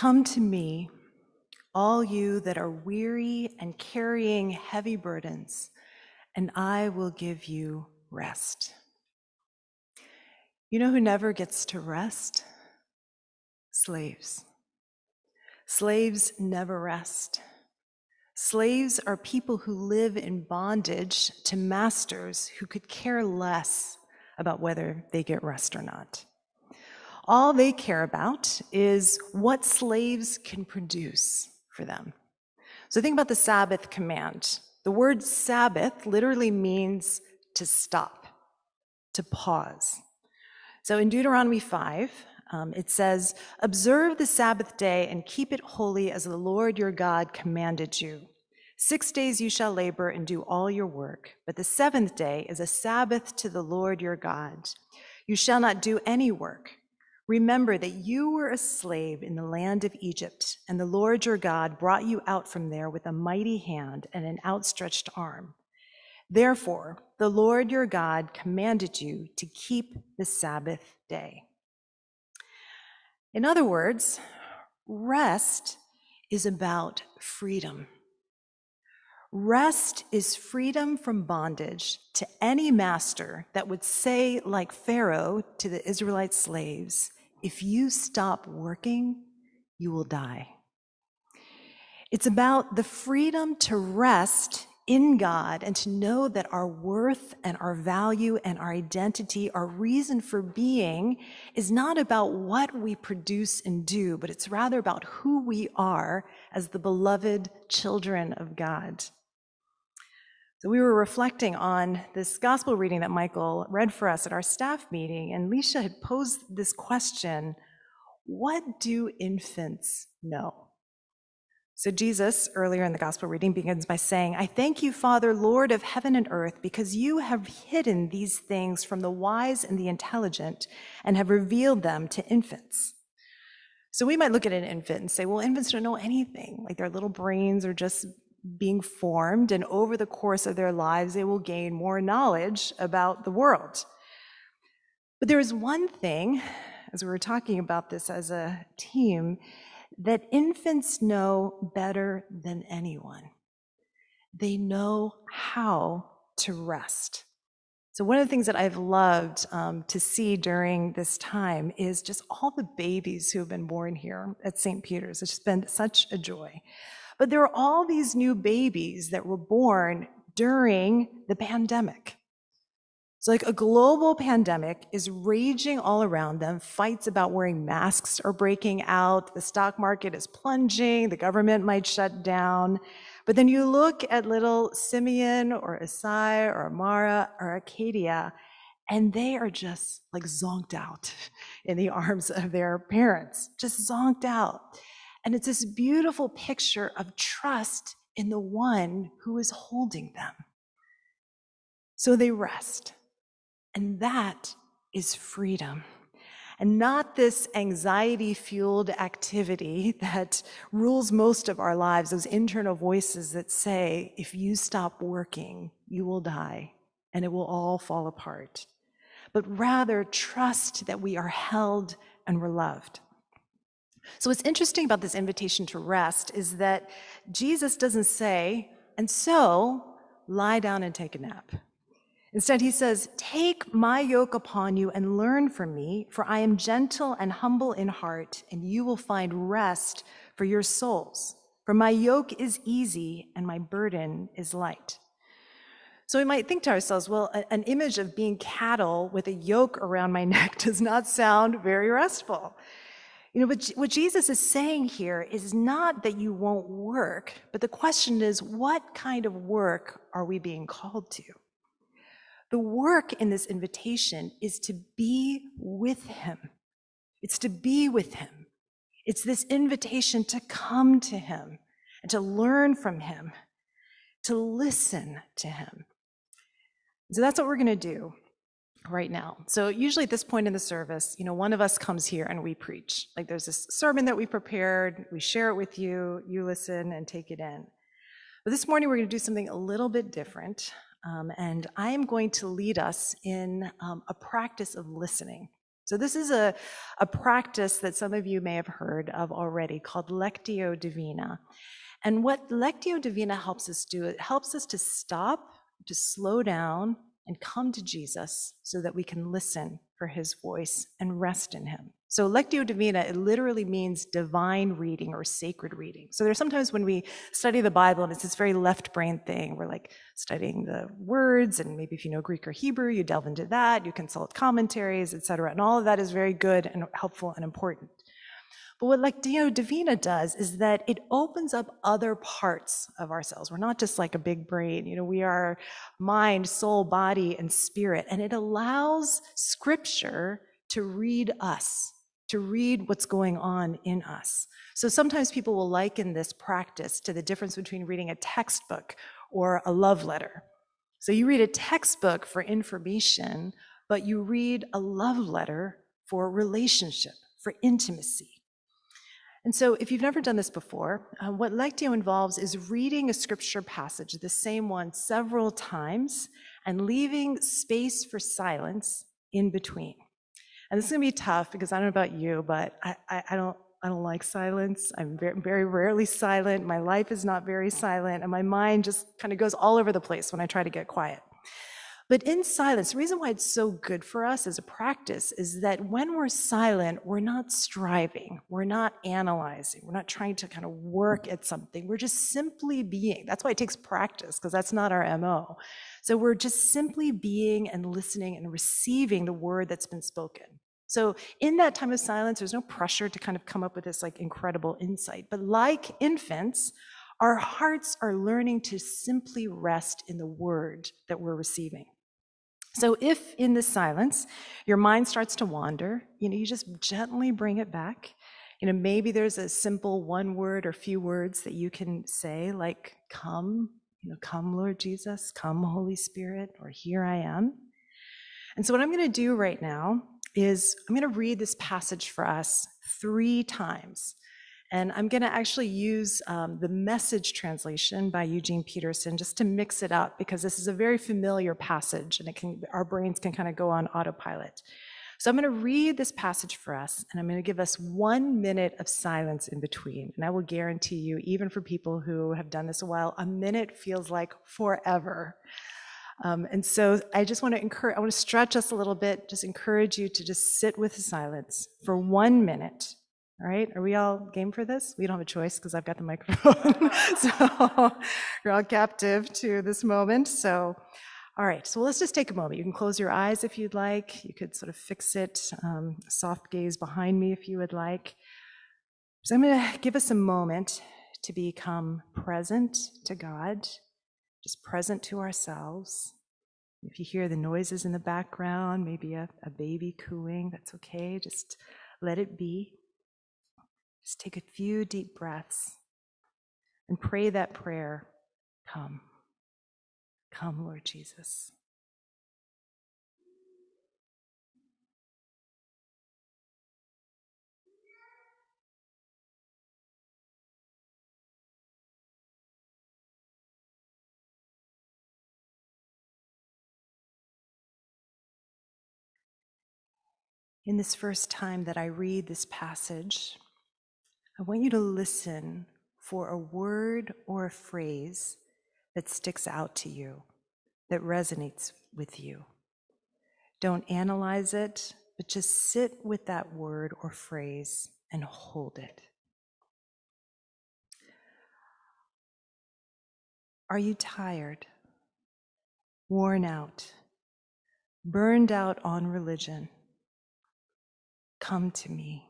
Come to me, all you that are weary and carrying heavy burdens, and I will give you rest. You know who never gets to rest? Slaves. Slaves never rest. Slaves are people who live in bondage to masters who could care less about whether they get rest or not. All they care about is what slaves can produce for them. So think about the Sabbath command. The word Sabbath literally means to stop, to pause. So in Deuteronomy 5, um, it says, Observe the Sabbath day and keep it holy as the Lord your God commanded you. Six days you shall labor and do all your work, but the seventh day is a Sabbath to the Lord your God. You shall not do any work. Remember that you were a slave in the land of Egypt, and the Lord your God brought you out from there with a mighty hand and an outstretched arm. Therefore, the Lord your God commanded you to keep the Sabbath day. In other words, rest is about freedom. Rest is freedom from bondage to any master that would say, like Pharaoh to the Israelite slaves, if you stop working, you will die. It's about the freedom to rest in God and to know that our worth and our value and our identity, our reason for being, is not about what we produce and do, but it's rather about who we are as the beloved children of God. So we were reflecting on this gospel reading that Michael read for us at our staff meeting, and Leisha had posed this question What do infants know? So Jesus, earlier in the gospel reading, begins by saying, I thank you, Father, Lord of heaven and earth, because you have hidden these things from the wise and the intelligent and have revealed them to infants. So we might look at an infant and say, well, infants don't know anything. Like their little brains are just being formed, and over the course of their lives, they will gain more knowledge about the world. But there is one thing, as we were talking about this as a team, that infants know better than anyone. They know how to rest. So, one of the things that I've loved um, to see during this time is just all the babies who have been born here at St. Peter's. It's just been such a joy. But there are all these new babies that were born during the pandemic. So, like a global pandemic is raging all around them. Fights about wearing masks are breaking out. The stock market is plunging. The government might shut down. But then you look at little Simeon or Isai or Amara or Acadia, and they are just like zonked out in the arms of their parents, just zonked out. And it's this beautiful picture of trust in the one who is holding them. So they rest. And that is freedom. And not this anxiety fueled activity that rules most of our lives, those internal voices that say, if you stop working, you will die and it will all fall apart. But rather, trust that we are held and we're loved. So, what's interesting about this invitation to rest is that Jesus doesn't say, and so lie down and take a nap. Instead, he says, Take my yoke upon you and learn from me, for I am gentle and humble in heart, and you will find rest for your souls. For my yoke is easy and my burden is light. So we might think to ourselves, well, an image of being cattle with a yoke around my neck does not sound very restful. You know, but what Jesus is saying here is not that you won't work, but the question is, what kind of work are we being called to? The work in this invitation is to be with Him. It's to be with Him. It's this invitation to come to Him and to learn from Him, to listen to Him. So that's what we're going to do right now. So usually at this point in the service, you know, one of us comes here and we preach. Like there's this sermon that we prepared, we share it with you, you listen and take it in. But this morning we're going to do something a little bit different. Um, and I am going to lead us in um, a practice of listening. So this is a, a practice that some of you may have heard of already called Lectio Divina. And what Lectio Divina helps us do, it helps us to stop, to slow down, and come to Jesus so that we can listen for his voice and rest in him. So Lectio Divina, it literally means divine reading or sacred reading. So there's sometimes when we study the Bible and it's this very left brain thing, we're like studying the words and maybe if you know Greek or Hebrew, you delve into that, you consult commentaries, etc. And all of that is very good and helpful and important. But what Lectio Divina does is that it opens up other parts of ourselves. We're not just like a big brain, you know, we are mind, soul, body, and spirit. And it allows scripture to read us, to read what's going on in us. So sometimes people will liken this practice to the difference between reading a textbook or a love letter. So you read a textbook for information, but you read a love letter for relationship, for intimacy. And so, if you've never done this before, uh, what Lectio involves is reading a scripture passage, the same one, several times, and leaving space for silence in between. And this is going to be tough because I don't know about you, but I, I, I don't. I don't like silence. I'm very, very rarely silent. My life is not very silent, and my mind just kind of goes all over the place when I try to get quiet. But in silence, the reason why it's so good for us as a practice is that when we're silent, we're not striving, we're not analyzing, we're not trying to kind of work at something. We're just simply being. That's why it takes practice, because that's not our MO. So we're just simply being and listening and receiving the word that's been spoken. So in that time of silence, there's no pressure to kind of come up with this like incredible insight. But like infants, our hearts are learning to simply rest in the word that we're receiving. So if in the silence your mind starts to wander, you know, you just gently bring it back. You know, maybe there's a simple one word or few words that you can say, like, come, you know, come, Lord Jesus, come, Holy Spirit, or here I am. And so, what I'm going to do right now is I'm going to read this passage for us three times. And I'm going to actually use um, the message translation by Eugene Peterson just to mix it up because this is a very familiar passage and it can, our brains can kind of go on autopilot. So I'm going to read this passage for us and I'm going to give us one minute of silence in between. And I will guarantee you, even for people who have done this a while, a minute feels like forever. Um, and so I just want to encourage, I want to stretch us a little bit, just encourage you to just sit with the silence for one minute all right, are we all game for this? We don't have a choice because I've got the microphone. so you're all captive to this moment. So, all right, so let's just take a moment. You can close your eyes if you'd like. You could sort of fix it, um, soft gaze behind me if you would like. So I'm going to give us a moment to become present to God, just present to ourselves. If you hear the noises in the background, maybe a, a baby cooing, that's okay. Just let it be. Just take a few deep breaths and pray that prayer Come. Come, Lord Jesus. In this first time that I read this passage, I want you to listen for a word or a phrase that sticks out to you, that resonates with you. Don't analyze it, but just sit with that word or phrase and hold it. Are you tired, worn out, burned out on religion? Come to me.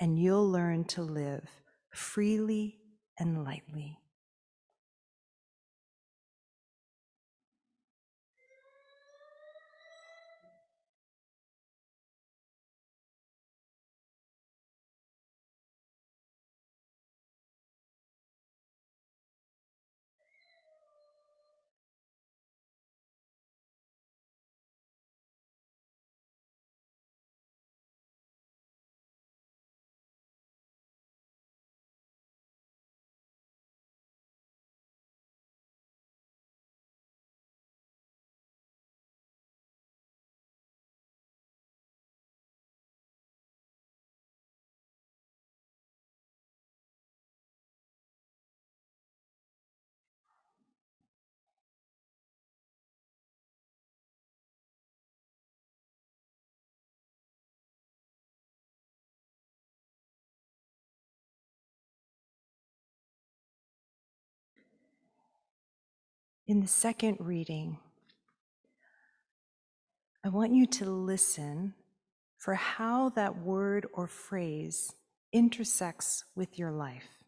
and you'll learn to live freely and lightly. In the second reading, I want you to listen for how that word or phrase intersects with your life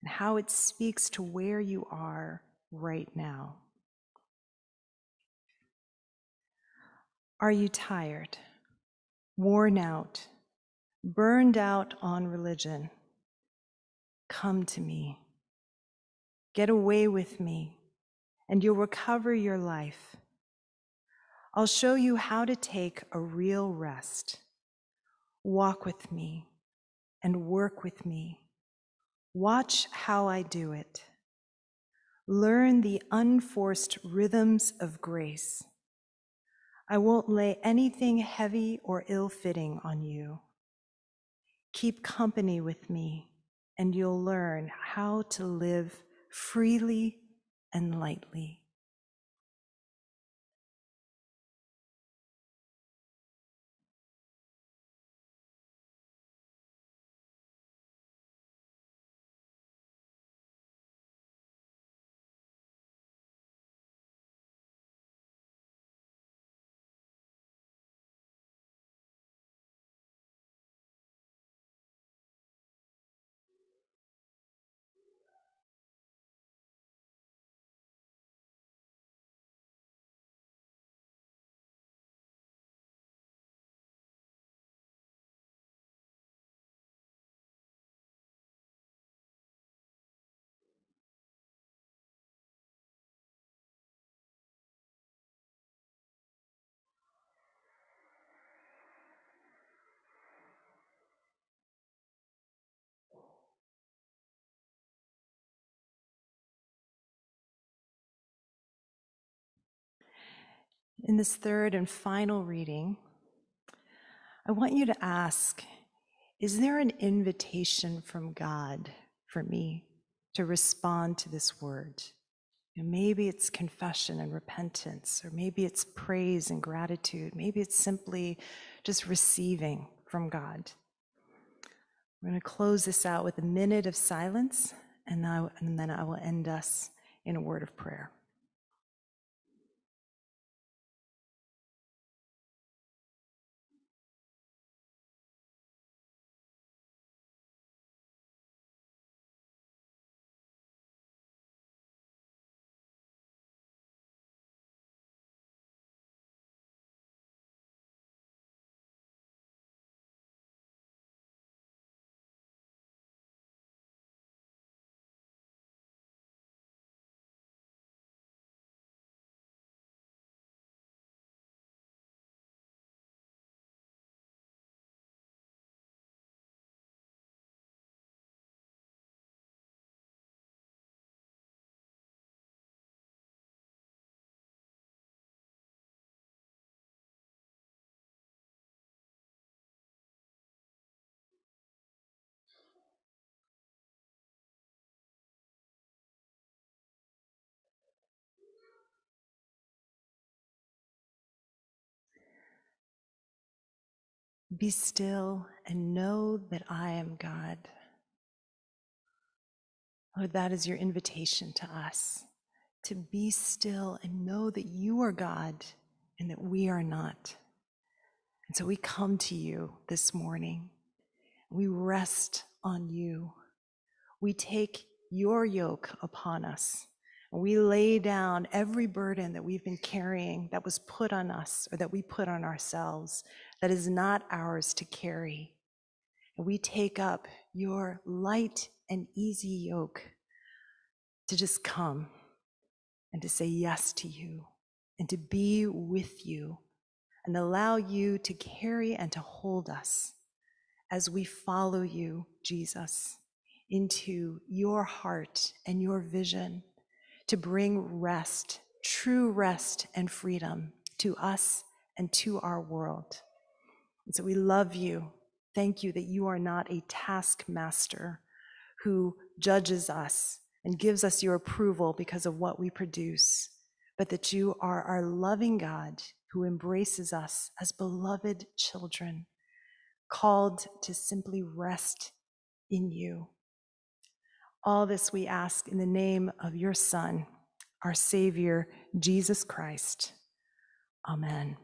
and how it speaks to where you are right now. Are you tired, worn out, burned out on religion? Come to me. Get away with me, and you'll recover your life. I'll show you how to take a real rest. Walk with me and work with me. Watch how I do it. Learn the unforced rhythms of grace. I won't lay anything heavy or ill fitting on you. Keep company with me, and you'll learn how to live freely and lightly. In this third and final reading, I want you to ask Is there an invitation from God for me to respond to this word? Know, maybe it's confession and repentance, or maybe it's praise and gratitude. Maybe it's simply just receiving from God. We're going to close this out with a minute of silence, and, I, and then I will end us in a word of prayer. Be still and know that I am God. Lord, that is your invitation to us to be still and know that you are God and that we are not. And so we come to you this morning. We rest on you. We take your yoke upon us. We lay down every burden that we've been carrying that was put on us or that we put on ourselves that is not ours to carry. And we take up your light and easy yoke to just come and to say yes to you and to be with you and allow you to carry and to hold us as we follow you, Jesus, into your heart and your vision to bring rest, true rest and freedom to us and to our world. And so we love you. Thank you that you are not a taskmaster who judges us and gives us your approval because of what we produce, but that you are our loving God who embraces us as beloved children, called to simply rest in you. All this we ask in the name of your Son, our Savior, Jesus Christ. Amen.